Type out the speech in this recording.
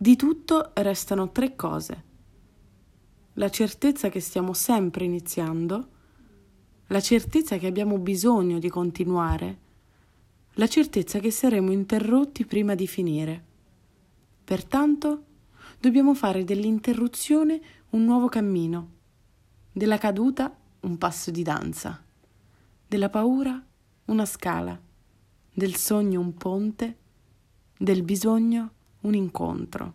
Di tutto restano tre cose. La certezza che stiamo sempre iniziando, la certezza che abbiamo bisogno di continuare, la certezza che saremo interrotti prima di finire. Pertanto dobbiamo fare dell'interruzione un nuovo cammino, della caduta un passo di danza, della paura una scala, del sogno un ponte, del bisogno un incontro.